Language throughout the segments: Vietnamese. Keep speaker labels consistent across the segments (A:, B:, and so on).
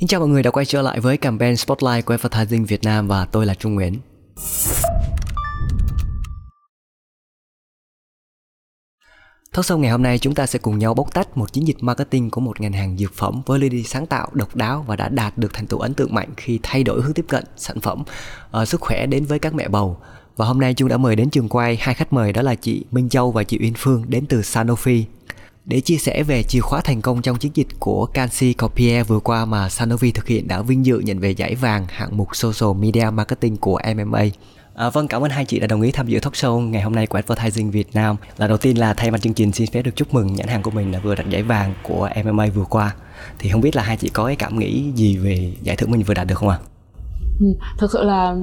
A: Xin chào mọi người đã quay trở lại với campaign Spotlight của Advertising Việt Nam và tôi là Trung Nguyễn. Thốt sâu ngày hôm nay chúng ta sẽ cùng nhau bóc tách một chiến dịch marketing của một ngành hàng dược phẩm với lady sáng tạo, độc đáo và đã đạt được thành tựu ấn tượng mạnh khi thay đổi hướng tiếp cận sản phẩm uh, sức khỏe đến với các mẹ bầu. Và hôm nay Trung đã mời đến trường quay hai khách mời đó là chị Minh Châu và chị Uyên Phương đến từ Sanofi để chia sẻ về chìa khóa thành công trong chiến dịch của Canxi Copier vừa qua mà Sanofi thực hiện đã vinh dự nhận về giải vàng hạng mục Social Media Marketing của MMA. À, vâng, cảm ơn hai chị đã đồng ý tham dự talk show ngày hôm nay của Advertising Việt Nam. Là đầu tiên là thay mặt chương trình xin phép được chúc mừng nhãn hàng của mình là vừa đạt giải vàng của MMA vừa qua. Thì không biết là hai chị có cái cảm nghĩ gì về giải thưởng mình vừa đạt được không ạ? À?
B: Ừ, thực sự là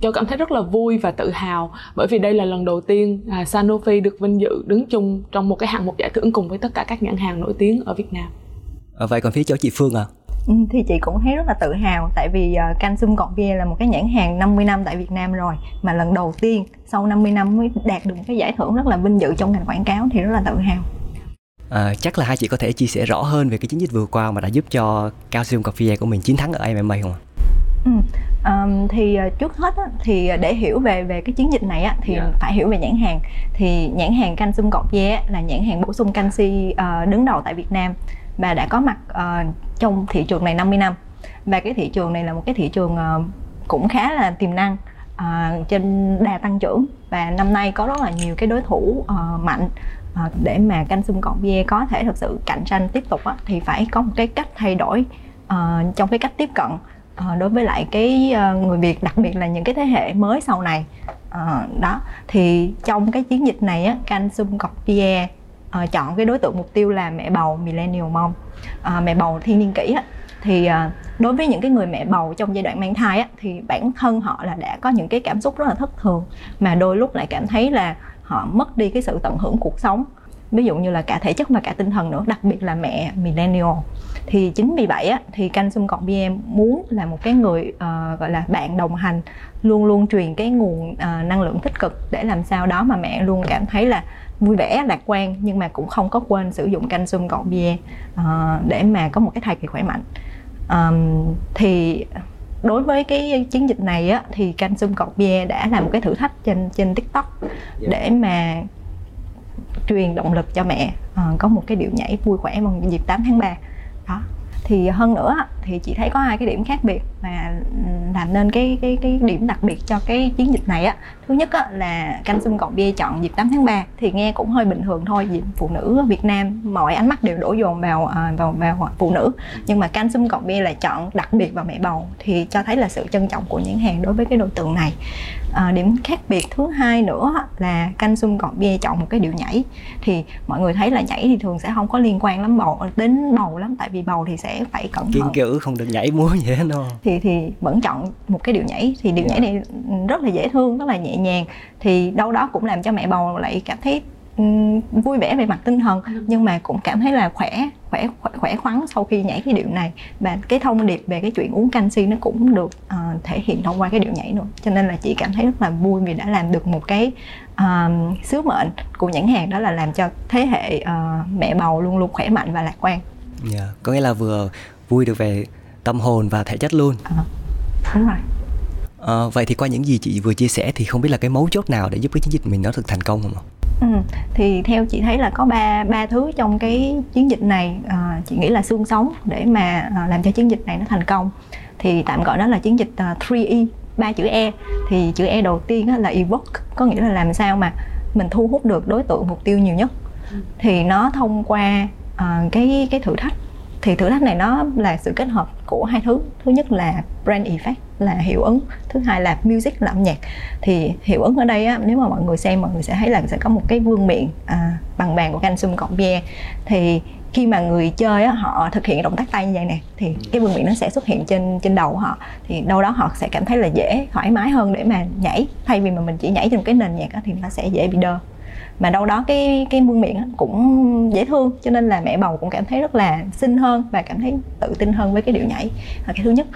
B: châu cảm thấy rất là vui và tự hào bởi vì đây là lần đầu tiên à, Sanofi được vinh dự đứng chung trong một cái hạng mục giải thưởng cùng với tất cả các nhãn hàng nổi tiếng ở Việt Nam.
A: À, vậy còn phía chỗ chị Phương à?
C: Ừ, thì chị cũng thấy rất là tự hào tại vì uh, Cansum Corbier là một cái nhãn hàng 50 năm tại Việt Nam rồi mà lần đầu tiên sau 50 năm mới đạt được một cái giải thưởng rất là vinh dự trong ngành quảng cáo thì rất là tự hào.
A: À, chắc là hai chị có thể chia sẻ rõ hơn về cái chiến dịch vừa qua mà đã giúp cho Calcium Coffee của mình chiến thắng ở MMA không ạ?
C: Ừ. Um, thì uh, trước hết á, thì để hiểu về về cái chiến dịch này á, thì yeah. Dạ. phải hiểu về nhãn hàng thì nhãn hàng Cansum Corbier là nhãn hàng bổ sung canxi uh, đứng đầu tại Việt Nam và đã có mặt uh, trong thị trường này 50 năm và cái thị trường này là một cái thị trường uh, cũng khá là tiềm năng uh, trên đà tăng trưởng và năm nay có rất là nhiều cái đối thủ uh, mạnh uh, để mà canh xung cộng VE có thể thực sự cạnh tranh tiếp tục uh, thì phải có một cái cách thay đổi uh, trong cái cách tiếp cận Ờ, đối với lại cái ờ, người Việt đặc biệt là những cái thế hệ mới sau này. À, đó thì trong cái chiến dịch này á canh Sum cọc VE chọn cái đối tượng mục tiêu là mẹ bầu millennial mom à, mẹ bầu thiên niên kỷ á, thì à, đối với những cái người mẹ bầu trong giai đoạn mang thai á, thì bản thân họ là đã có những cái cảm xúc rất là thất thường mà đôi lúc lại cảm thấy là họ mất đi cái sự tận hưởng cuộc sống. Ví dụ như là cả thể chất và cả tinh thần nữa đặc biệt là mẹ millennial thì chính vì vậy á, thì canh xung cộng BM muốn là một cái người uh, gọi là bạn đồng hành luôn luôn truyền cái nguồn uh, năng lượng tích cực để làm sao đó mà mẹ luôn cảm thấy là vui vẻ lạc quan nhưng mà cũng không có quên sử dụng canh calcium gọn bia uh, để mà có một cái thai kỳ khỏe mạnh um, thì đối với cái chiến dịch này á thì canh calcium gọt bia đã là một cái thử thách trên trên tiktok dạ. để mà truyền động lực cho mẹ uh, có một cái điệu nhảy vui khỏe vào dịp 8 tháng 3 đó. Thì hơn nữa thì chị thấy có hai cái điểm khác biệt mà làm nên cái cái cái điểm đặc biệt cho cái chiến dịch này á. Thứ nhất á, là canh xung cộng bia chọn dịp 8 tháng 3 thì nghe cũng hơi bình thường thôi dịp phụ nữ Việt Nam mọi ánh mắt đều đổ dồn vào à, vào vào phụ nữ. Nhưng mà canh xung cộng bia lại chọn đặc biệt vào mẹ bầu thì cho thấy là sự trân trọng của nhãn hàng đối với cái đối tượng này à, điểm khác biệt thứ hai nữa là canh xung cộng bia chọn một cái điệu nhảy thì mọi người thấy là nhảy thì thường sẽ không có liên quan lắm bầu đến bầu lắm tại vì bầu thì sẽ phải cẩn thận
A: kiên cử không được nhảy múa gì hết đâu
C: thì thì vẫn chọn một cái điệu nhảy thì điệu yeah. Dạ. nhảy này rất là dễ thương rất là nhẹ nhàng thì đâu đó cũng làm cho mẹ bầu lại cảm thấy vui vẻ về mặt tinh thần ừ. nhưng mà cũng cảm thấy là khỏe khỏe khỏe, khỏe khoắn sau khi nhảy cái điệu này và cái thông điệp về cái chuyện uống canxi nó cũng được uh, thể hiện thông qua cái điệu nhảy nữa cho nên là chị cảm thấy rất là vui vì đã làm được một cái uh, sứ mệnh của nhãn hàng đó là làm cho thế hệ uh, mẹ bầu luôn luôn khỏe mạnh và lạc quan.
A: Yeah, dạ, có nghĩa là vừa vui được về tâm hồn và thể chất luôn.
C: À, đúng rồi.
A: À, vậy thì qua những gì chị vừa chia sẻ thì không biết là cái mấu chốt nào để giúp cái chiến dịch mình nó thực thành công không ạ?
C: Ừ, thì theo chị thấy là có ba ba thứ trong cái chiến dịch này à, chị nghĩ là xương sống để mà à, làm cho chiến dịch này nó thành công. Thì tạm gọi đó là chiến dịch à, uh, 3E e, ba chữ E. Thì chữ E đầu tiên là evoke có nghĩa là làm sao mà mình thu hút được đối tượng mục tiêu nhiều nhất. Thì nó thông qua uh, cái cái thử thách. Thì thử thách này nó là sự kết hợp của hai thứ. Thứ nhất là brand effect là hiệu ứng. Thứ hai là music là âm nhạc. Thì hiệu ứng ở đây á, nếu mà mọi người xem mọi người sẽ thấy là sẽ có một cái vương miệng à, bằng vàng của Cansum cộng bia. Thì khi mà người chơi á, họ thực hiện động tác tay như vậy nè thì cái vương miệng nó sẽ xuất hiện trên trên đầu họ. Thì đâu đó họ sẽ cảm thấy là dễ thoải mái hơn để mà nhảy. Thay vì mà mình chỉ nhảy trên cái nền nhạc á, thì nó sẽ dễ bị đơ. Mà đâu đó cái cái vương miệng cũng dễ thương. Cho nên là mẹ bầu cũng cảm thấy rất là xinh hơn và cảm thấy tự tin hơn với cái điệu nhảy. Là cái thứ nhất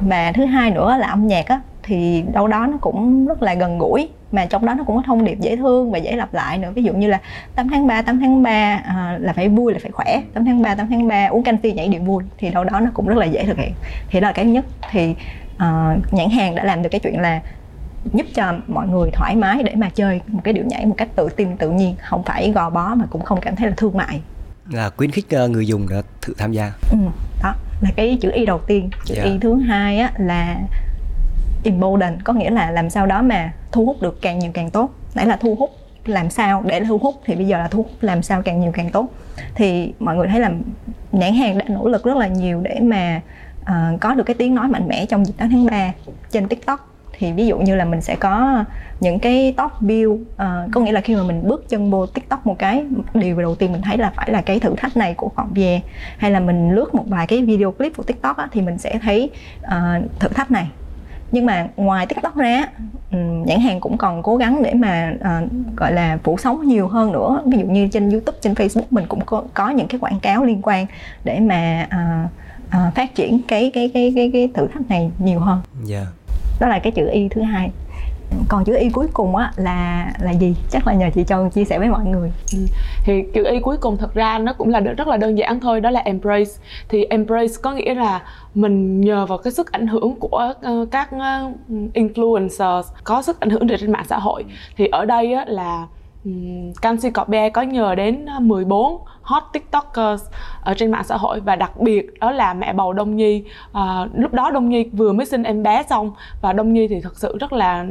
C: và thứ hai nữa là âm nhạc á thì đâu đó nó cũng rất là gần gũi mà trong đó nó cũng có thông điệp dễ thương và dễ lặp lại nữa. Ví dụ như là 8 tháng 3 8 tháng 3 à, là phải vui là phải khỏe. 8 tháng 3 8 tháng 3 uống canxi nhảy điệu vui thì đâu đó nó cũng rất là dễ thực hiện. Thì đó là cái nhất. Thì uh, nhãn hàng đã làm được cái chuyện là giúp cho mọi người thoải mái để mà chơi một cái điệu nhảy một cách tự tin tự nhiên không phải gò bó mà cũng không cảm thấy là thương mại.
A: Là khuyến khích ờ, người dùng để thử tham gia.
C: Ừ, là cái chữ y đầu tiên chữ yeah. Dạ. y thứ hai á, là embolden có nghĩa là làm sao đó mà thu hút được càng nhiều càng tốt nãy là thu hút làm sao để thu hút thì bây giờ là thu hút làm sao càng nhiều càng tốt thì mọi người thấy là nhãn hàng đã nỗ lực rất là nhiều để mà uh, có được cái tiếng nói mạnh mẽ trong dịp 8 tháng 3 trên TikTok thì ví dụ như là mình sẽ có những cái top view uh, có nghĩa là khi mà mình bước chân vô tiktok một cái điều đầu tiên mình thấy là phải là cái thử thách này của họ về. Hay là mình lướt một vài cái video clip của tiktok á, thì mình sẽ thấy uh, thử thách này. Nhưng mà ngoài tiktok ra ừ, nhãn hàng cũng còn cố gắng để mà uh, gọi là phủ sóng nhiều hơn nữa. Ví dụ như trên youtube trên facebook mình cũng có, có những cái quảng cáo liên quan để mà uh, uh, phát triển cái cái cái cái cái thử thách này nhiều hơn. Yeah. Đó là cái chữ y thứ hai. Còn chữ y cuối cùng á là là gì? Chắc là nhờ chị châu chia sẻ với mọi người.
B: Ừ. thì chữ y cuối cùng thật ra nó cũng là rất là đơn giản thôi đó là embrace. Thì embrace có nghĩa là mình nhờ vào cái sức ảnh hưởng của uh, các ờ, influencers có sức ảnh hưởng trên mạng xã hội. Thì ở đây á, là Canxi Cọp Be có nhờ đến ờ, 14 hot tiktokers ở trên mạng xã hội và đặc biệt đó là mẹ bầu Đông Nhi. À, lúc đó Đông Nhi vừa mới sinh em bé xong và Đông Nhi thì thật sự rất là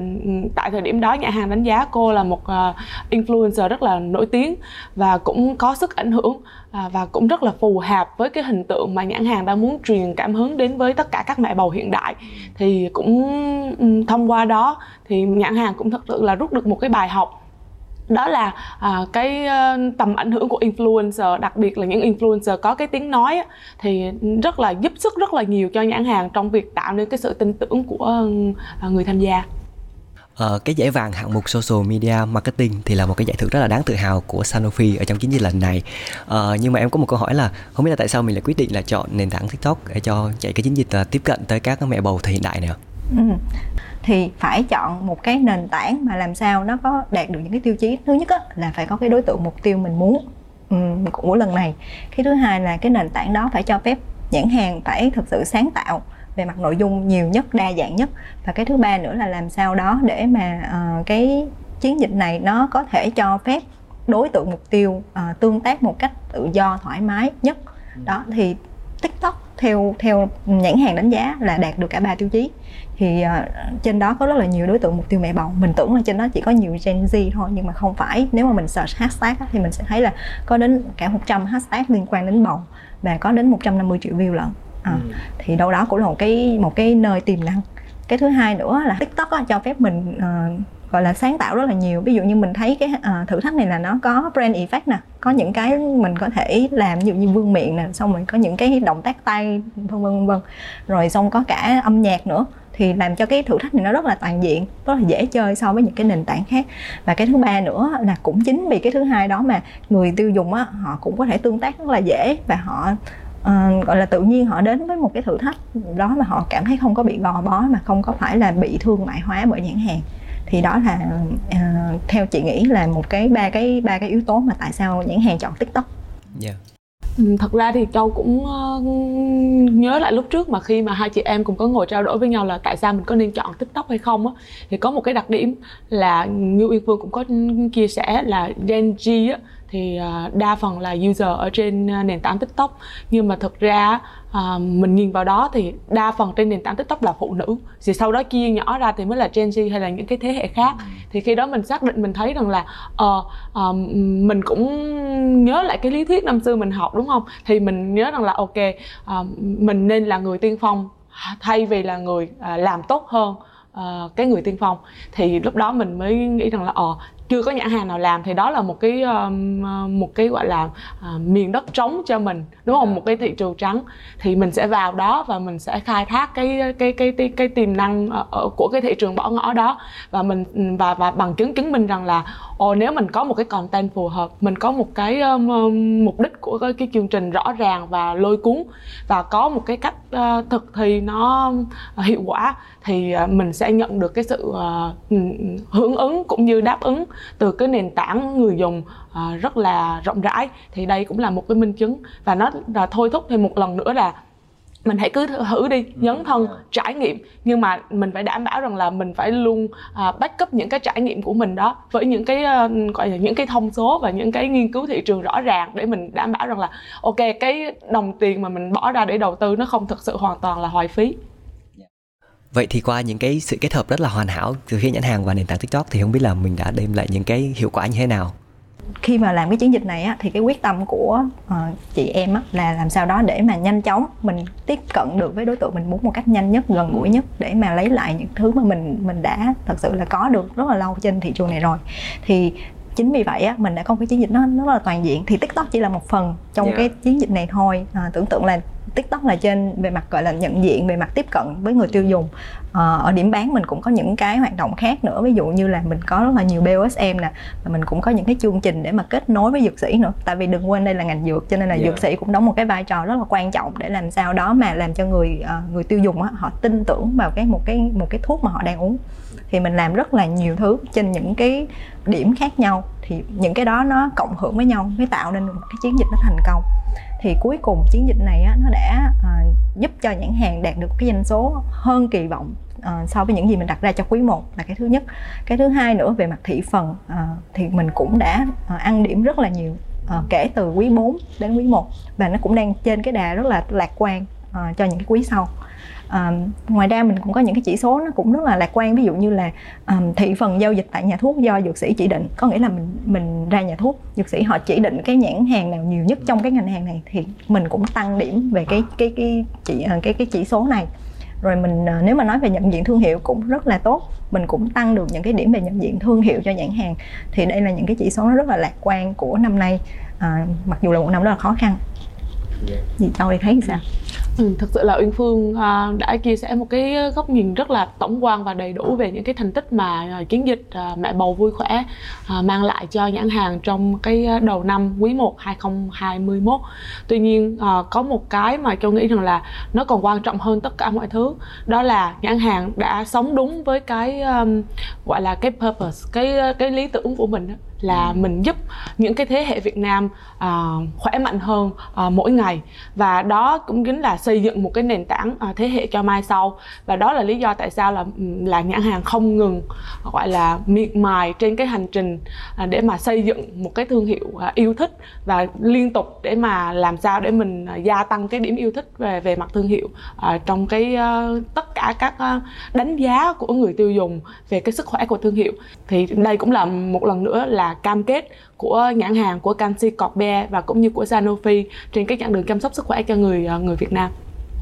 B: tại thời điểm đó nhà hàng đánh giá cô là một uh, influencer rất là nổi tiếng và cũng có sức ảnh hưởng à, và cũng rất là phù hợp với cái hình tượng mà nhãn hàng đang muốn truyền cảm hứng đến với tất cả các mẹ bầu hiện đại. Thì cũng thông qua đó thì nhãn hàng cũng thật sự là rút được một cái bài học đó là à, cái uh, tầm ảnh hưởng của influencer đặc biệt là những influencer có cái tiếng nói á, thì rất là giúp sức rất là nhiều cho nhãn hàng trong việc tạo nên cái sự tin tưởng của uh, người tham gia.
A: Uh, cái giải vàng hạng mục social media marketing thì là một cái giải thưởng rất là đáng tự hào của Sanofi ở trong chiến dịch lần này. Uh, nhưng mà em có một câu hỏi là không biết là tại sao mình lại quyết định là chọn nền tảng TikTok để cho chạy cái chiến dịch uh, tiếp cận tới các mẹ bầu thời hiện đại này ạ? Ừ
C: thì phải chọn một cái nền tảng mà làm sao nó có đạt được những cái tiêu chí. Thứ nhất á, là phải có cái đối tượng mục tiêu mình muốn um, của lần này. Cái thứ hai là cái nền tảng đó phải cho phép nhãn hàng phải thực sự sáng tạo về mặt nội dung nhiều nhất đa dạng nhất. Và cái thứ ba nữa là làm sao đó để mà uh, cái chiến dịch này nó có thể cho phép đối tượng mục tiêu uh, tương tác một cách tự do thoải mái nhất. Đó thì tiktok theo theo nhãn hàng đánh giá là đạt được cả ba tiêu chí thì uh, trên đó có rất là nhiều đối tượng mục tiêu mẹ bầu. Mình tưởng là trên đó chỉ có nhiều Gen Z thôi nhưng mà không phải. Nếu mà mình search hashtag á, thì mình sẽ thấy là có đến cả 100 hashtag liên quan đến bầu và có đến 150 triệu view lận. À, ừ. thì đâu đó cũng là một cái một cái nơi tiềm năng. Cái thứ hai nữa là tiktok á, cho phép mình uh, gọi là sáng tạo rất là nhiều. Ví dụ như mình thấy cái uh, thử thách này là nó có brand effect nè có những cái mình có thể làm ví dụ như vương miệng nè xong rồi có những cái động tác tay vân vân vân. Rồi xong có cả âm nhạc nữa thì làm cho cái thử thách này nó rất là toàn diện rất là dễ chơi so với những cái nền tảng khác. Và cái thứ ba nữa là cũng chính vì cái thứ hai đó mà người tiêu dùng á họ cũng có thể tương tác rất là dễ và họ uh, gọi là tự nhiên họ đến với một cái thử thách đó mà họ cảm thấy không có bị gò bó mà không có phải là bị thương mại hóa bởi nhãn hàng. Thì đó là uh, theo chị nghĩ là một cái ba cái ba cái yếu tố mà tại sao nhãn hàng chọn tiktok.
B: Yeah. Ừ, thật ra thì châu cũng uh, nhớ lại lúc trước mà khi mà hai chị em cùng có ngồi trao đổi với nhau là tại sao mình có nên chọn tiktok hay không á. Thì có một cái đặc điểm là như uyên phương cũng có chia sẻ là gen z á thì uh, đa phần là user ở trên uh, nền tảng tiktok. Nhưng mà thực ra à, mình nhìn vào đó thì đa phần trên nền tảng tiktok là phụ nữ. Thì sau đó chia nhỏ ra thì mới là gen z hay là những cái thế hệ khác. Ừ. thì khi đó mình xác định mình thấy rằng là uh, uh, mình cũng nhớ lại cái lý thuyết năm xưa mình học đúng không? Thì mình nhớ rằng là ok uh, mình nên là người tiên phong thay vì là người làm tốt hơn uh, cái người tiên phong. Thì lúc đó mình mới nghĩ rằng là ờ chưa có nhãn hàng nào làm thì đó là một cái um, một cái gọi là uh, miền đất trống cho mình đúng không? Một cái thị trường trắng. Thì mình sẽ vào đó và mình sẽ khai thác cái cái cái cái, cái tiềm năng ở, của cái thị trường bỏ ngỏ đó. Và mình và và bằng chứng chứng minh rằng là ồ nếu mình có một cái content phù hợp mình có một cái um, mục đích của cái, cái chương trình rõ ràng và lôi cuốn và có một cái cách uh, thực thì nó uh, hiệu quả thì uh, mình sẽ nhận được cái sự uh, hưởng ứng cũng như đáp ứng từ cái nền tảng người dùng uh, rất là rộng rãi. Thì đây cũng là một cái minh chứng. Và nó là thôi thúc thêm một lần nữa là mình hãy cứ thử đi nhấn thân trải nghiệm. Nhưng mà mình phải đảm bảo rằng là mình phải luôn uh, backup những cái trải nghiệm của mình đó với những cái uh, gọi là những cái thông số và những cái nghiên cứu thị trường rõ ràng để mình đảm bảo rằng là ok cái đồng tiền mà mình bỏ ra để đầu tư nó không thực sự hoàn toàn là hoài phí
A: Vậy thì qua những cái sự kết hợp rất là hoàn hảo từ khi nhãn hàng và nền tảng TikTok thì không biết là mình đã đem lại những cái hiệu quả như thế nào?
C: khi mà làm cái chiến dịch này á, thì cái quyết tâm của uh, chị em á, là làm sao đó để mà nhanh chóng mình tiếp cận được với đối tượng mình muốn một cách nhanh nhất gần gũi nhất để mà lấy lại những thứ mà mình mình đã thật sự là có được rất là lâu trên thị trường này rồi thì chính vì vậy á mình đã có cái chiến dịch nó nó rất là toàn diện. Thì tiktok chỉ là một phần trong yeah. cái chiến dịch này thôi. À, tưởng tượng là tiktok là trên về mặt gọi là nhận diện về mặt tiếp cận với người tiêu dùng. À, ở điểm bán mình cũng có những cái hoạt động khác nữa. Ví dụ như là mình có rất là nhiều bosm nè và mình cũng có những cái chương trình để mà kết nối với dược sĩ nữa. Tại vì đừng quên đây là ngành dược cho nên là yeah. dược sĩ cũng đóng một cái vai trò rất là quan trọng để làm sao đó mà làm cho người uh, người tiêu dùng á, họ tin tưởng vào cái một cái một cái thuốc mà họ đang uống thì mình làm rất là nhiều thứ trên những cái điểm khác nhau. Thì những cái đó nó cộng hưởng với nhau mới tạo nên một cái chiến dịch nó thành công. Thì cuối cùng chiến dịch này á, nó đã à, giúp cho nhãn hàng đạt được cái doanh số hơn kỳ vọng à, so với những gì mình đặt ra cho quý 1 là cái thứ nhất. Cái thứ hai nữa về mặt thị phần à, thì mình cũng đã à, ăn điểm rất là nhiều à, kể từ quý 4 đến quý 1 và nó cũng đang trên cái đà rất là lạc quan à, cho những cái quý sau à, ngoài ra mình cũng có những cái chỉ số nó cũng rất là lạc quan. Ví dụ như là um, thị phần giao dịch tại nhà thuốc do dược sĩ chỉ định. Có nghĩa là mình mình ra nhà thuốc dược sĩ họ chỉ định cái nhãn hàng nào nhiều nhất trong cái ngành hàng này thì mình cũng tăng điểm về cái cái cái chỉ cái cái chỉ số này. Rồi mình nếu mà nói về nhận diện thương hiệu cũng rất là tốt. Mình cũng tăng được những cái điểm về nhận diện thương hiệu cho nhãn hàng. Thì đây là những cái chỉ số nó rất là lạc quan của năm nay. À, mặc dù là một năm rất là khó khăn. Gì châu thì thấy sao
B: Ừ, thực sự là Uyên Phương à, đã chia sẻ một cái góc nhìn rất là tổng quan và đầy đủ về những cái thành tích mà à, chiến dịch à, mẹ bầu vui khỏe mang lại cho nhãn hàng trong cái đầu năm quý 1 2021. Tuy nhiên có một cái mà Châu nghĩ rằng là nó còn quan trọng hơn tất cả mọi thứ, đó là nhãn hàng đã sống đúng với cái gọi là cái purpose, cái cái lý tưởng của mình là ừ. mình giúp những cái thế hệ Việt Nam uh, khỏe mạnh hơn uh, mỗi ngày và đó cũng chính là xây dựng một cái nền tảng uh, thế hệ cho mai sau. Và đó là lý do tại sao là là nhãn hàng không ngừng gọi là miệt mài trên cái hành trình uh, để mà xây dựng một cái thương hiệu uh, yêu thích và liên tục để mà làm sao để mình uh, gia tăng cái điểm yêu thích về về mặt thương hiệu uh, trong cái uh, tất cả các uh, đánh giá của người tiêu dùng về cái sức khỏe của thương hiệu. Thì đây cũng là một lần nữa là cam kết của nhãn hàng của canxi cọt be và cũng như của Sanofi trên cái chặng đường chăm sóc sức khỏe cho người à, người Việt Nam.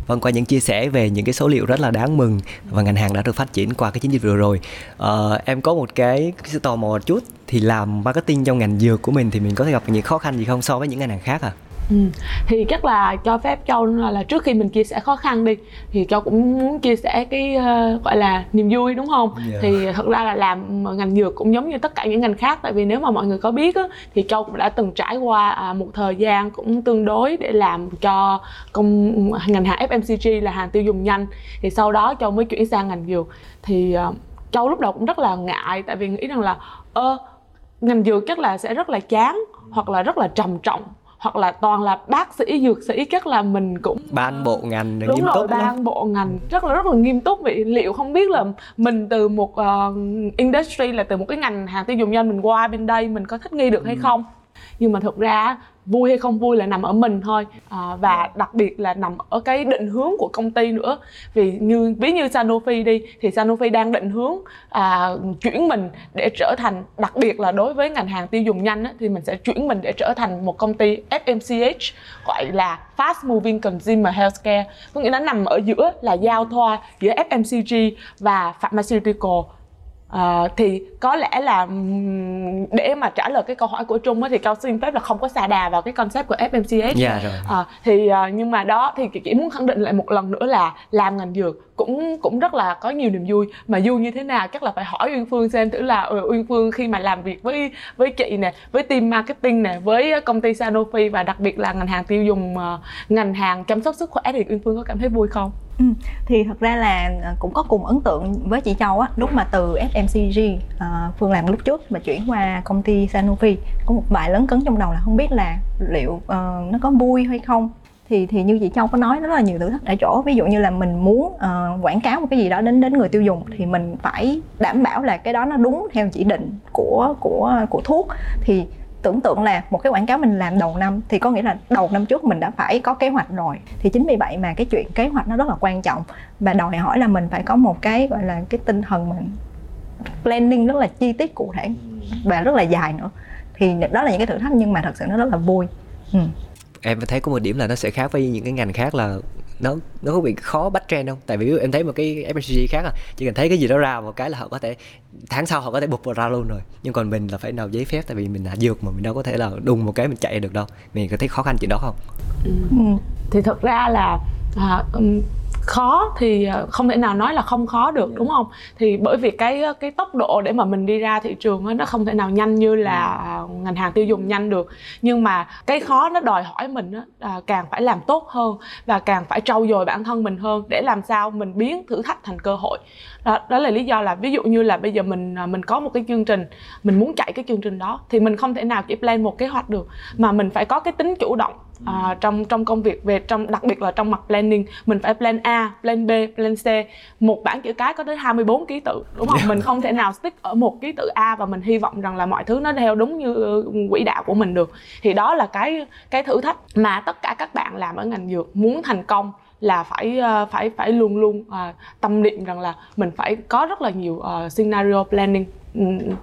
A: Vâng, qua những chia sẻ về những cái số liệu rất là đáng mừng và ngành hàng đã được phát triển qua cái chiến dịch vừa rồi. ờ, em có một cái, cái sự tò mò một chút thì làm marketing trong ngành dược của mình thì mình có thể gặp những khó khăn gì không so với những ngành hàng khác à?
B: Ừ. thì chắc là cho phép châu là, là trước khi mình chia sẻ khó khăn đi thì châu cũng muốn chia sẻ cái uh, gọi là niềm vui đúng không yeah. thì thật ra là làm ngành dược cũng giống như tất cả những ngành khác tại vì nếu mà mọi người có biết á, thì châu cũng đã từng trải qua à, một thời gian cũng tương đối để làm cho công ngành hàng FMCG là hàng tiêu dùng nhanh thì sau đó châu mới chuyển sang ngành dược thì uh, châu lúc đầu cũng rất là ngại tại vì nghĩ rằng là ơ ngành dược chắc là sẽ rất là chán hoặc là rất là trầm trọng hoặc là toàn là bác sĩ dược sĩ chắc là mình cũng
A: ban bộ ngành
B: đúng
A: nghiêm
B: rồi,
A: túc
B: ban bộ ngành rất là rất là nghiêm túc. Vậy liệu không biết là mình từ một uh, industry là từ một cái ngành hàng tiêu dùng nhanh mình qua bên đây mình có thích nghi được hay ừ. không nhưng mà thực ra vui hay không vui là nằm ở mình thôi. À, và đặc biệt là nằm ở cái định hướng của công ty nữa. Vì như ví như Sanofi đi thì Sanofi đang định hướng à, chuyển mình để trở thành đặc biệt là đối với ngành hàng tiêu dùng nhanh á, thì mình sẽ chuyển mình để trở thành một công ty FMCH gọi là Fast Moving Consumer Healthcare. Có nghĩa nó nằm ở giữa là giao thoa giữa FMCG và pharmaceutical. À, thì có lẽ là để mà trả lời cái câu hỏi của Trung á, thì cao xin phép là không có xà đà vào cái concept của FMCH.
A: Dạ rồi.
B: À, thì uh, nhưng mà đó thì chỉ muốn khẳng định lại một lần nữa là làm ngành dược cũng cũng rất là có nhiều niềm vui mà vui như thế nào chắc là phải hỏi Uyên Phương xem thử là ừ, Uyên Phương khi mà làm việc với với chị nè, với team marketing nè, với công ty Sanofi và đặc biệt là ngành hàng tiêu dùng ngành hàng chăm sóc sức khỏe thì Uyên Phương có cảm thấy vui không?
C: Ừ, thì thật ra là ờ, cũng có cùng ấn tượng với chị Châu á lúc mà từ FMCG uh, ờ, Phương làm lúc trước mà chuyển qua công ty Sanofi. Có một vài lớn cấn trong đầu là không biết là liệu uh, nó có vui hay không. Thì thì như chị Châu có nói rất là nhiều thử thách ở chỗ. Ví dụ như là mình muốn uh, quảng cáo một cái gì đó đến đến người tiêu dùng thì mình phải đảm bảo là cái đó nó đúng theo chỉ định của của của thuốc. Thì tưởng tượng là một cái quảng cáo mình làm đầu năm thì có nghĩa là đầu năm trước mình đã phải có kế hoạch rồi. Thì chính vì vậy mà cái chuyện kế hoạch nó rất là quan trọng. Và đòi hỏi là mình phải có một cái, gọi là, cái tinh thần mình planning rất là chi tiết cụ thể và rất là dài nữa. Thì đó là những cái thử thách nhưng mà thật sự nó rất là vui. Ừ.
A: em thấy có một điểm là nó sẽ khác với những cái ngành khác là nó nó có bị khó bắt trend không tại vì em thấy một cái FMCG khác à chỉ cần thấy cái gì đó ra một cái là họ có thể tháng sau họ có thể bục vào ra luôn rồi nhưng còn mình là phải nào giấy phép tại vì mình là dược mà mình đâu có thể là đùng một cái mình chạy được đâu mình có thấy khó khăn chuyện đó không
B: ừ. ừ. thì thật ra là à, khó thì ờ, không thể nào nói là không khó được đúng không? Thì bởi vì cái cái tốc độ để mà mình đi ra thị trường nó không thể nào nhanh như là ngành hàng tiêu dùng nhanh được. Nhưng mà cái khó nó đòi hỏi mình à, càng phải làm tốt hơn và càng phải trau dồi bản thân mình hơn để làm sao mình biến thử thách thành cơ hội. Đó, đó là lý do là ví dụ như là bây giờ mình à, mình có một cái chương trình mình muốn chạy cái chương trình đó thì mình không thể nào chỉ plan một kế hoạch được. Mà mình phải có cái tính chủ động à, trong trong công việc về trong đặc biệt là trong mặt planning mình phải plan A, plan B, plan C. Một bảng chữ cái có tới 24 ký tự đúng không? mình không thể nào stick ở một ký tự A và mình hy vọng rằng là mọi thứ nó theo đúng như ừ, quỹ đạo của mình được. Thì đó là cái cái thử thách mà tất cả các bạn làm ở ngành dược muốn thành công là phải ờ, phải phải luôn luôn uh, tâm niệm rằng là mình phải có rất là nhiều uh, scenario planning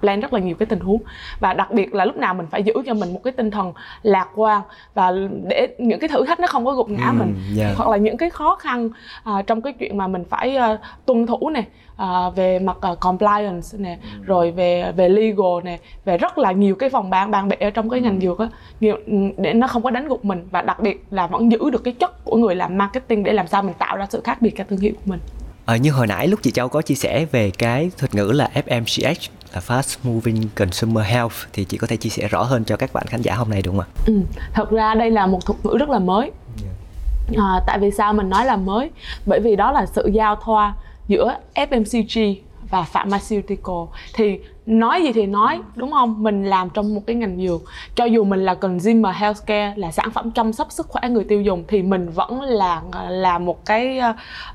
B: plan rất là nhiều cái tình huống. Và đặc biệt là lúc nào mình phải giữ cho mình một cái tinh thần lạc quan và để những cái thử thách nó không có gục ngã mình. yeah. hoặc là những cái khó khăn uh, trong cái chuyện mà mình phải uh, tuân thủ này uh, về mặt uh, compliance nè rồi về về legal nè về rất là nhiều cái vòng ban ban bệ ở trong cái ngành dược á để nó không có đánh gục mình. Và đặc biệt là vẫn giữ được cái chất của người làm marketing để làm sao mình tạo ra sự khác biệt cho thương hiệu của mình
A: Ờ, như hồi nãy lúc chị Châu có chia sẻ về cái thuật ngữ là FMCH là Fast Moving Consumer Health thì chị có thể chia sẻ rõ hơn cho các bạn khán giả hôm nay đúng không ạ?
B: Ừ, thật ra đây là một thuật ngữ rất là mới. À, tại vì sao mình nói là mới? Bởi vì đó là sự giao thoa giữa FMCG và pharmaceutical. Thì nói gì thì nói đúng không? Mình làm trong một cái ngành dược. Cho dù mình là consumer healthcare là sản phẩm chăm sóc sức khỏe người tiêu dùng thì mình vẫn là là một cái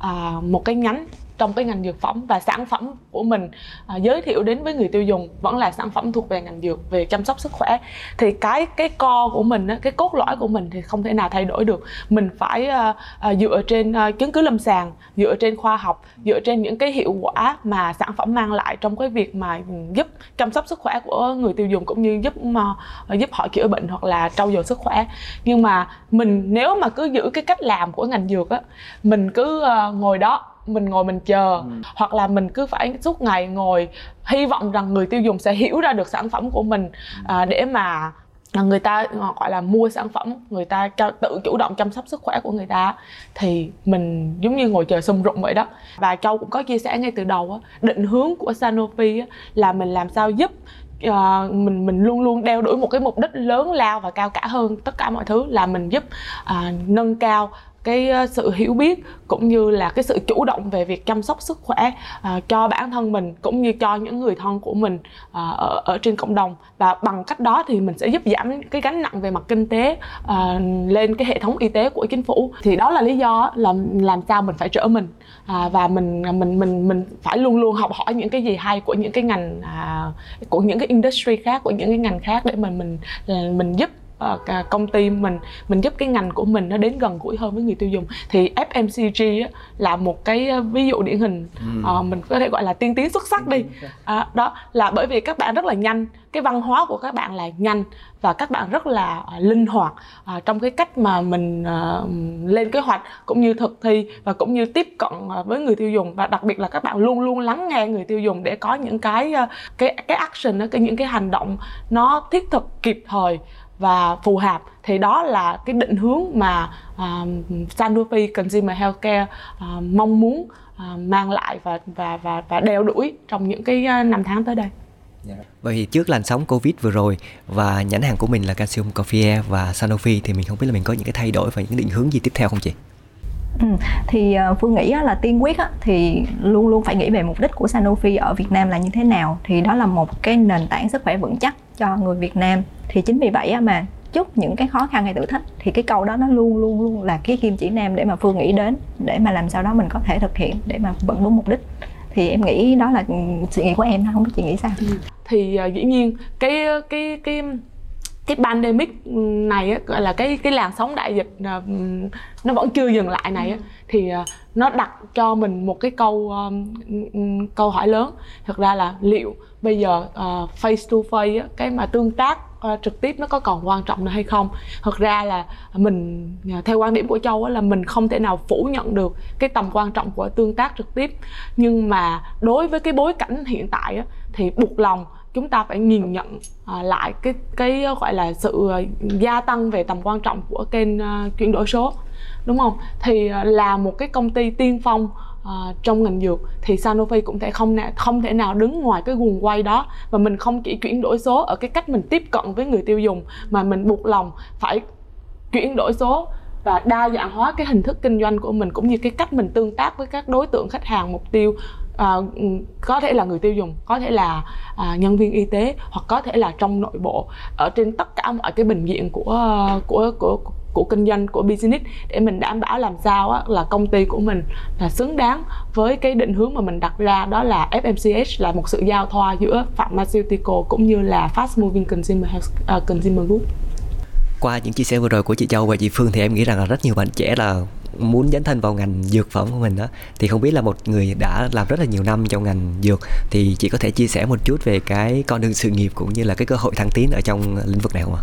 B: uh, một cái nhánh trong cái ngành dược phẩm và sản phẩm của mình à, giới thiệu đến với người tiêu dùng vẫn là sản phẩm thuộc về ngành dược về chăm sóc sức khỏe. Thì cái cái co của mình cái cốt lõi của mình thì không thể nào thay đổi được. Mình phải à, à, dựa trên à, chứng cứ lâm sàng dựa trên khoa học dựa trên những cái hiệu quả mà sản phẩm mang lại trong cái việc mà giúp chăm sóc sức khỏe của người tiêu dùng cũng như giúp mà à, giúp họ chữa bệnh hoặc là trau dồi sức khỏe. Nhưng mà mình nếu mà cứ giữ cái cách làm của ngành dược á mình cứ à, ngồi đó mình ngồi mình chờ. Ừ. hoặc là mình cứ phải suốt ngày ngồi hy vọng rằng người tiêu dùng sẽ hiểu ra được sản phẩm của mình à, để mà người ta gọi là mua sản phẩm người ta tự chủ động chăm sóc sức khỏe của người ta. Thì mình giống như ngồi chờ sung rụng vậy đó. Và châu cũng có chia sẻ ngay từ đầu á định hướng của Sanofi á, là mình làm sao giúp uh, mình mình luôn luôn đeo đuổi một cái mục đích lớn lao và cao cả hơn tất cả mọi thứ. Là mình giúp uh, nâng cao cái ờ, sự hiểu biết cũng như là cái sự chủ động về việc chăm sóc sức khỏe uh, cho bản thân mình cũng như cho những người thân của mình uh, ở ở trên cộng đồng. Và bằng cách đó thì mình sẽ giúp giảm cái gánh nặng về mặt kinh tế uh, lên cái hệ thống y tế của chính phủ. Thì đó là lý do là làm sao mình phải trở mình uh, và mình mình mình mình phải luôn luôn học hỏi những cái gì hay của những cái ngành uh, của những cái industry khác của những cái ngành khác để mình mình mình giúp uh, công ty mình mình giúp cái ngành của mình nó đến gần gũi hơn với người tiêu dùng. Thì FMCG á, là một cái ví dụ điển hình uh, mình có thể gọi là tiên tiến xuất sắc đi. Uh, đó là bởi vì các bạn rất là nhanh cái văn hóa của các bạn là nhanh và các bạn rất là uh, linh hoạt uh, trong cái cách mà mình uh, lên kế hoạch cũng như thực thi và cũng như tiếp cận uh, với người tiêu dùng. Và đặc biệt là các bạn luôn luôn lắng nghe người tiêu dùng để có những cái uh, cái cái action cái những cái hành động nó thiết thực kịp thời và phù hợp thì đó là cái định hướng mà uh, Sanofi Consumer Healthcare uh, mong muốn uh, mang lại và và và và đeo đuổi trong những cái năm tháng tới đây.
A: Yeah. Vậy thì trước làn sóng Covid vừa rồi và nhãn hàng của mình là Calcium Coffee và Sanofi thì mình không biết là mình có những cái thay đổi và những định hướng gì tiếp theo không chị?
C: Ừ, thì ờ, phương nghĩ là tiên quyết thì luôn luôn phải nghĩ về mục đích của Sanofi ở Việt Nam là như thế nào. Thì đó là một cái nền tảng sức khỏe vững chắc cho người Việt Nam. Thì chính vì vậy mà chút những cái khó khăn hay thử thách thì cái câu đó nó luôn luôn luôn là cái kim chỉ nam để mà phương nghĩ đến để mà làm sao đó mình có thể thực hiện để mà vẫn đúng mục đích. Thì em nghĩ đó là ừ, suy nghĩ của em không biết chị nghĩ sao. Ừ.
B: Thì uh, dĩ nhiên cái ờ, cái cái cái pandemic này gọi là cái cái làn sóng đại dịch uh, nó vẫn chưa dừng lại này uh, thì uh, nó đặt cho mình một cái câu um, câu hỏi lớn. Thực ra là liệu bây giờ face to face cái mà tương tác trực tiếp nó có còn quan trọng nữa hay không? Thực ra là mình theo quan điểm của châu là mình không thể nào phủ nhận được cái tầm quan trọng của tương tác trực tiếp. Nhưng mà đối với cái bối cảnh hiện tại thì buộc lòng chúng ta phải nhìn nhận uh, lại cái cái ờ, gọi là sự ờ, gia tăng về tầm quan trọng của kênh uh, chuyển đổi số đúng không? Thì uh, là một cái công ty tiên phong uh, trong ngành dược thì Sanofi cũng thể không không thể nào đứng ngoài cái guồng quay đó và mình không chỉ chuyển đổi số ở cái cách mình tiếp cận với người tiêu dùng mà mình buộc lòng phải chuyển đổi số và đa dạng hóa cái hình thức kinh doanh của mình cũng như cái cách mình tương tác với các đối tượng khách hàng mục tiêu à, có thể là người tiêu dùng có thể là à, nhân viên y tế hoặc có thể là trong nội bộ ở trên tất cả mọi cái bình diện của của của của kinh doanh của business để mình đảm bảo làm sao á, là công ty của mình là xứng đáng với cái định hướng mà mình đặt ra đó là FMCH là một sự giao thoa giữa pharmaceutical cũng như là fast moving consumer health, uh, consumer goods.
A: Qua những chia sẻ vừa rồi của chị Châu và chị Phương thì em nghĩ rằng là rất nhiều bạn trẻ là muốn dấn thân vào ngành dược phẩm của mình đó thì không biết là một người đã làm rất là nhiều năm trong ngành dược thì chị có thể chia sẻ một chút về cái con đường sự nghiệp cũng như là cái cơ hội thăng tiến ở trong lĩnh vực này không ạ?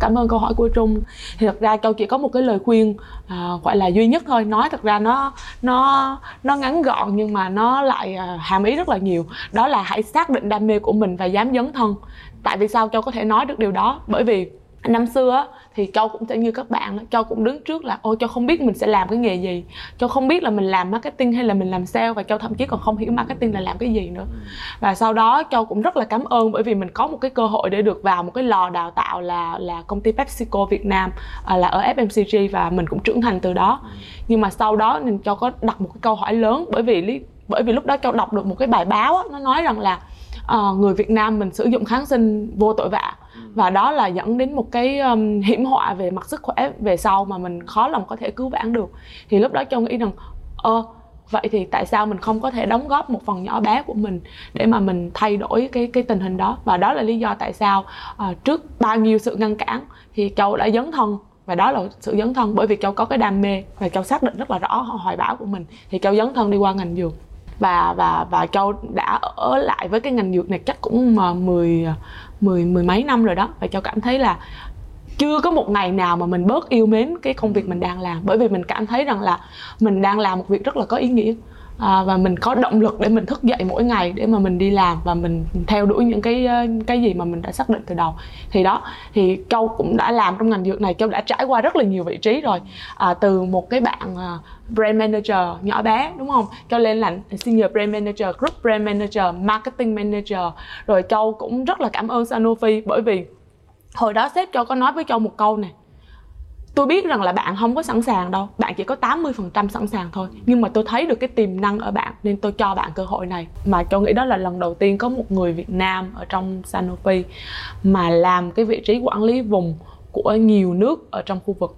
B: cảm ơn câu hỏi của trung. Thì thật ra châu chỉ có một cái lời khuyên à, gọi là duy nhất thôi. Nói thật ra nó nó nó ngắn gọn nhưng mà nó lại à, hàm ý rất là nhiều. Đó là hãy xác định đam mê của mình và dám dấn thân. Tại vì sao? Châu có thể nói được điều đó. Bởi vì năm xưa á, thì châu cũng sẽ như các bạn châu cũng đứng trước là ôi châu không biết mình sẽ làm cái nghề gì. Châu không biết là mình làm marketing hay là mình làm sale và châu thậm chí còn không hiểu marketing là làm cái gì nữa. Và sau đó châu cũng rất là cảm ơn bởi vì mình có một cái cơ hội để được vào một cái lò đào tạo là là công ty PepsiCo Việt Nam à, là ở FMCG và mình cũng trưởng thành từ đó. Nhưng mà sau đó mình châu có đặt một cái câu hỏi lớn bởi vì bởi vì lúc đó châu đọc được một cái bài báo á, nó nói rằng là uh, người Việt Nam mình sử dụng kháng sinh vô tội vạ. Và đó là dẫn đến một cái um, hiểm họa về mặt sức khỏe về sau mà mình khó lòng có thể cứu vãn được. Thì lúc đó châu nghĩ rằng ơ vậy thì tại sao mình không có thể đóng góp một phần nhỏ bé của mình để mà mình thay đổi cái cái tình hình đó? Và đó là lý do tại sao uh, trước bao nhiêu sự ngăn cản thì châu đã dấn thân. Và đó là sự dấn thân bởi vì châu có cái đam mê và châu xác định rất là rõ hoài bão của mình. Thì châu dấn thân đi qua ngành dược và và và châu đã ở lại với cái ngành dược này chắc cũng mà mười mười mười mấy năm rồi đó. Và châu cảm thấy là chưa có một ngày nào mà mình bớt yêu mến cái công việc mình đang làm. Bởi vì mình cảm thấy rằng là mình đang làm một việc rất là có ý nghĩa à, và mình có động lực để mình thức dậy mỗi ngày để mà mình đi làm và mình theo đuổi những cái ờ, cái gì mà mình đã xác định từ đầu. Thì đó thì châu cũng đã làm trong ngành dược này châu đã trải qua rất là nhiều vị trí rồi. À, từ một cái bạn à, brand manager nhỏ bé đúng không? Cho lên là senior brand manager group brand manager marketing manager. Rồi châu cũng rất là cảm ơn Sanofi bởi vì hồi đó sếp châu có nói với châu một câu này tôi biết rằng là bạn không có sẵn sàng đâu, bạn chỉ có 80% sẵn sàng thôi. Nhưng mà tôi thấy được cái tiềm năng ở bạn, nên tôi cho bạn cơ hội này. Mà tôi nghĩ đó là lần đầu tiên có một người Việt Nam ở trong Sanofi mà làm cái vị trí quản lý vùng của nhiều nước ở trong khu vực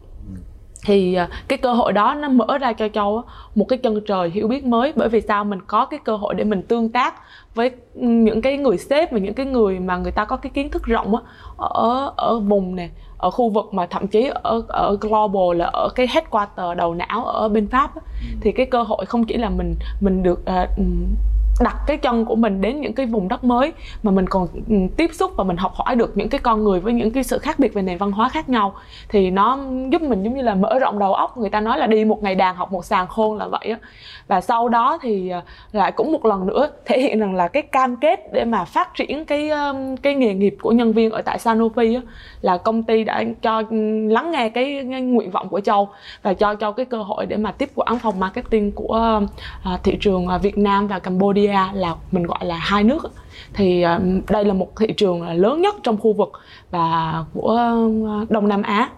B: thì à, cái cơ hội đó nó mở ra cho châu một cái chân trời hiểu biết mới. Bởi vì sao? Mình có cái cơ hội để mình tương tác với những cái người sếp và những cái người mà người ta có cái kiến thức rộng ở ở vùng này ở khu vực mà thậm chí ở ở global là ở cái headquarter đầu não ở bên pháp á, thì cái cơ hội không chỉ là mình mình được uh, đặt cái chân của mình đến những cái vùng đất mới mà mình còn ừ, tiếp xúc và mình học hỏi được những cái con người với những cái sự khác biệt về nền văn hóa khác nhau thì nó giúp mình giống như là mở rộng đầu óc. Người ta nói là đi một ngày đàn học một sàn khôn là vậy á. Và sau đó thì ờ, lại cũng một lần nữa thể hiện rằng là cái cam kết để mà phát triển cái ờ, cái nghề nghiệp của nhân viên ở tại Sanofi á, là công ty đã cho ừ, lắng nghe cái, cái nguyện vọng của Châu và cho cho cái cơ hội để mà tiếp quản phòng marketing của uh, thị trường Việt Nam và Cambodia là mình gọi là hai nước thì ờ, đây là một thị trường lớn nhất trong khu vực và của ờ, Đông Nam Á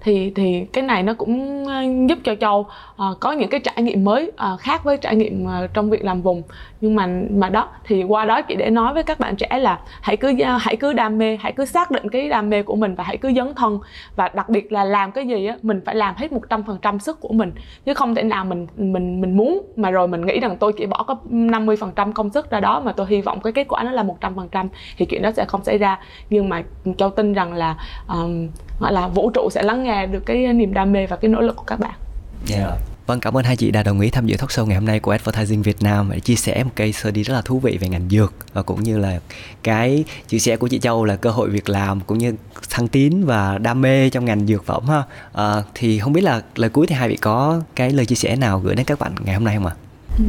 B: thì thì cái này nó cũng ờ, giúp cho châu uh, có những cái trải nghiệm mới uh, khác với trải nghiệm uh, trong việc làm vùng. Nhưng mà mà đó thì qua đó chị để nói với các bạn trẻ là hãy cứ uh, hãy cứ đam mê hãy cứ xác định cái đam mê của mình và hãy cứ dấn thân. Và đặc biệt là làm cái gì á mình phải làm hết một trăm phần trăm sức của mình. Chứ không thể nào mình mình mình muốn mà rồi mình nghĩ rằng tôi chỉ bỏ có 50 phần trăm công sức ra đó mà tôi hy vọng cái kết quả nó là một trăm phần trăm thì chuyện đó sẽ không xảy ra. Nhưng mà châu tin rằng là um, gọi là vũ trụ sẽ lắng nghe được cái niềm đam mê và cái nỗ lực của các bạn.
A: Yeah. Dạ. Vâng, cảm ơn hai chị đã đồng ý tham dự talk show ngày hôm nay của Advertising Việt Nam để chia sẻ một case study rất là thú vị về ngành dược và cũng như là cái chia sẻ của chị Châu là cơ hội việc làm cũng như thăng tiến và đam mê trong ngành dược phẩm ha. À, thì không biết là lời cuối thì hai vị có cái lời chia sẻ nào gửi đến các bạn ngày hôm nay không ạ?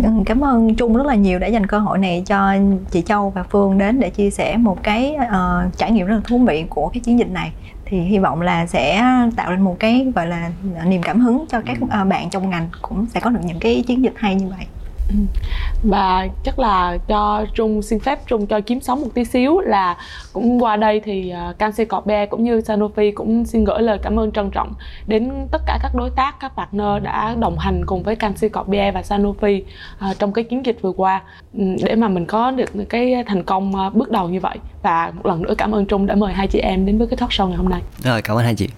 A: À?
C: Cảm ơn Trung rất là nhiều đã dành cơ hội này cho chị Châu và Phương đến để chia sẻ một cái uh, trải nghiệm rất là thú vị của cái chiến dịch này thì hy vọng là sẽ tạo nên một cái gọi là niềm cảm hứng cho các uh, bạn trong ngành cũng sẽ có được những cái chiến dịch hay như vậy
B: và chắc là cho Trung xin phép Trung cho kiếm sống một tí xíu là cũng qua đây thì uh, Canxi Corbe cũng như Sanofi cũng xin gửi lời cảm ơn trân trọng đến tất cả các đối tác, các partner đã đồng hành cùng với Canxi Corbe và Sanofi à, trong cái chiến dịch vừa qua ừ, để mà mình có được cái thành công à, bước đầu như vậy và một lần nữa cảm ơn Trung đã mời hai chị em đến với cái talk show ngày hôm nay.
A: Rồi cảm ơn hai chị.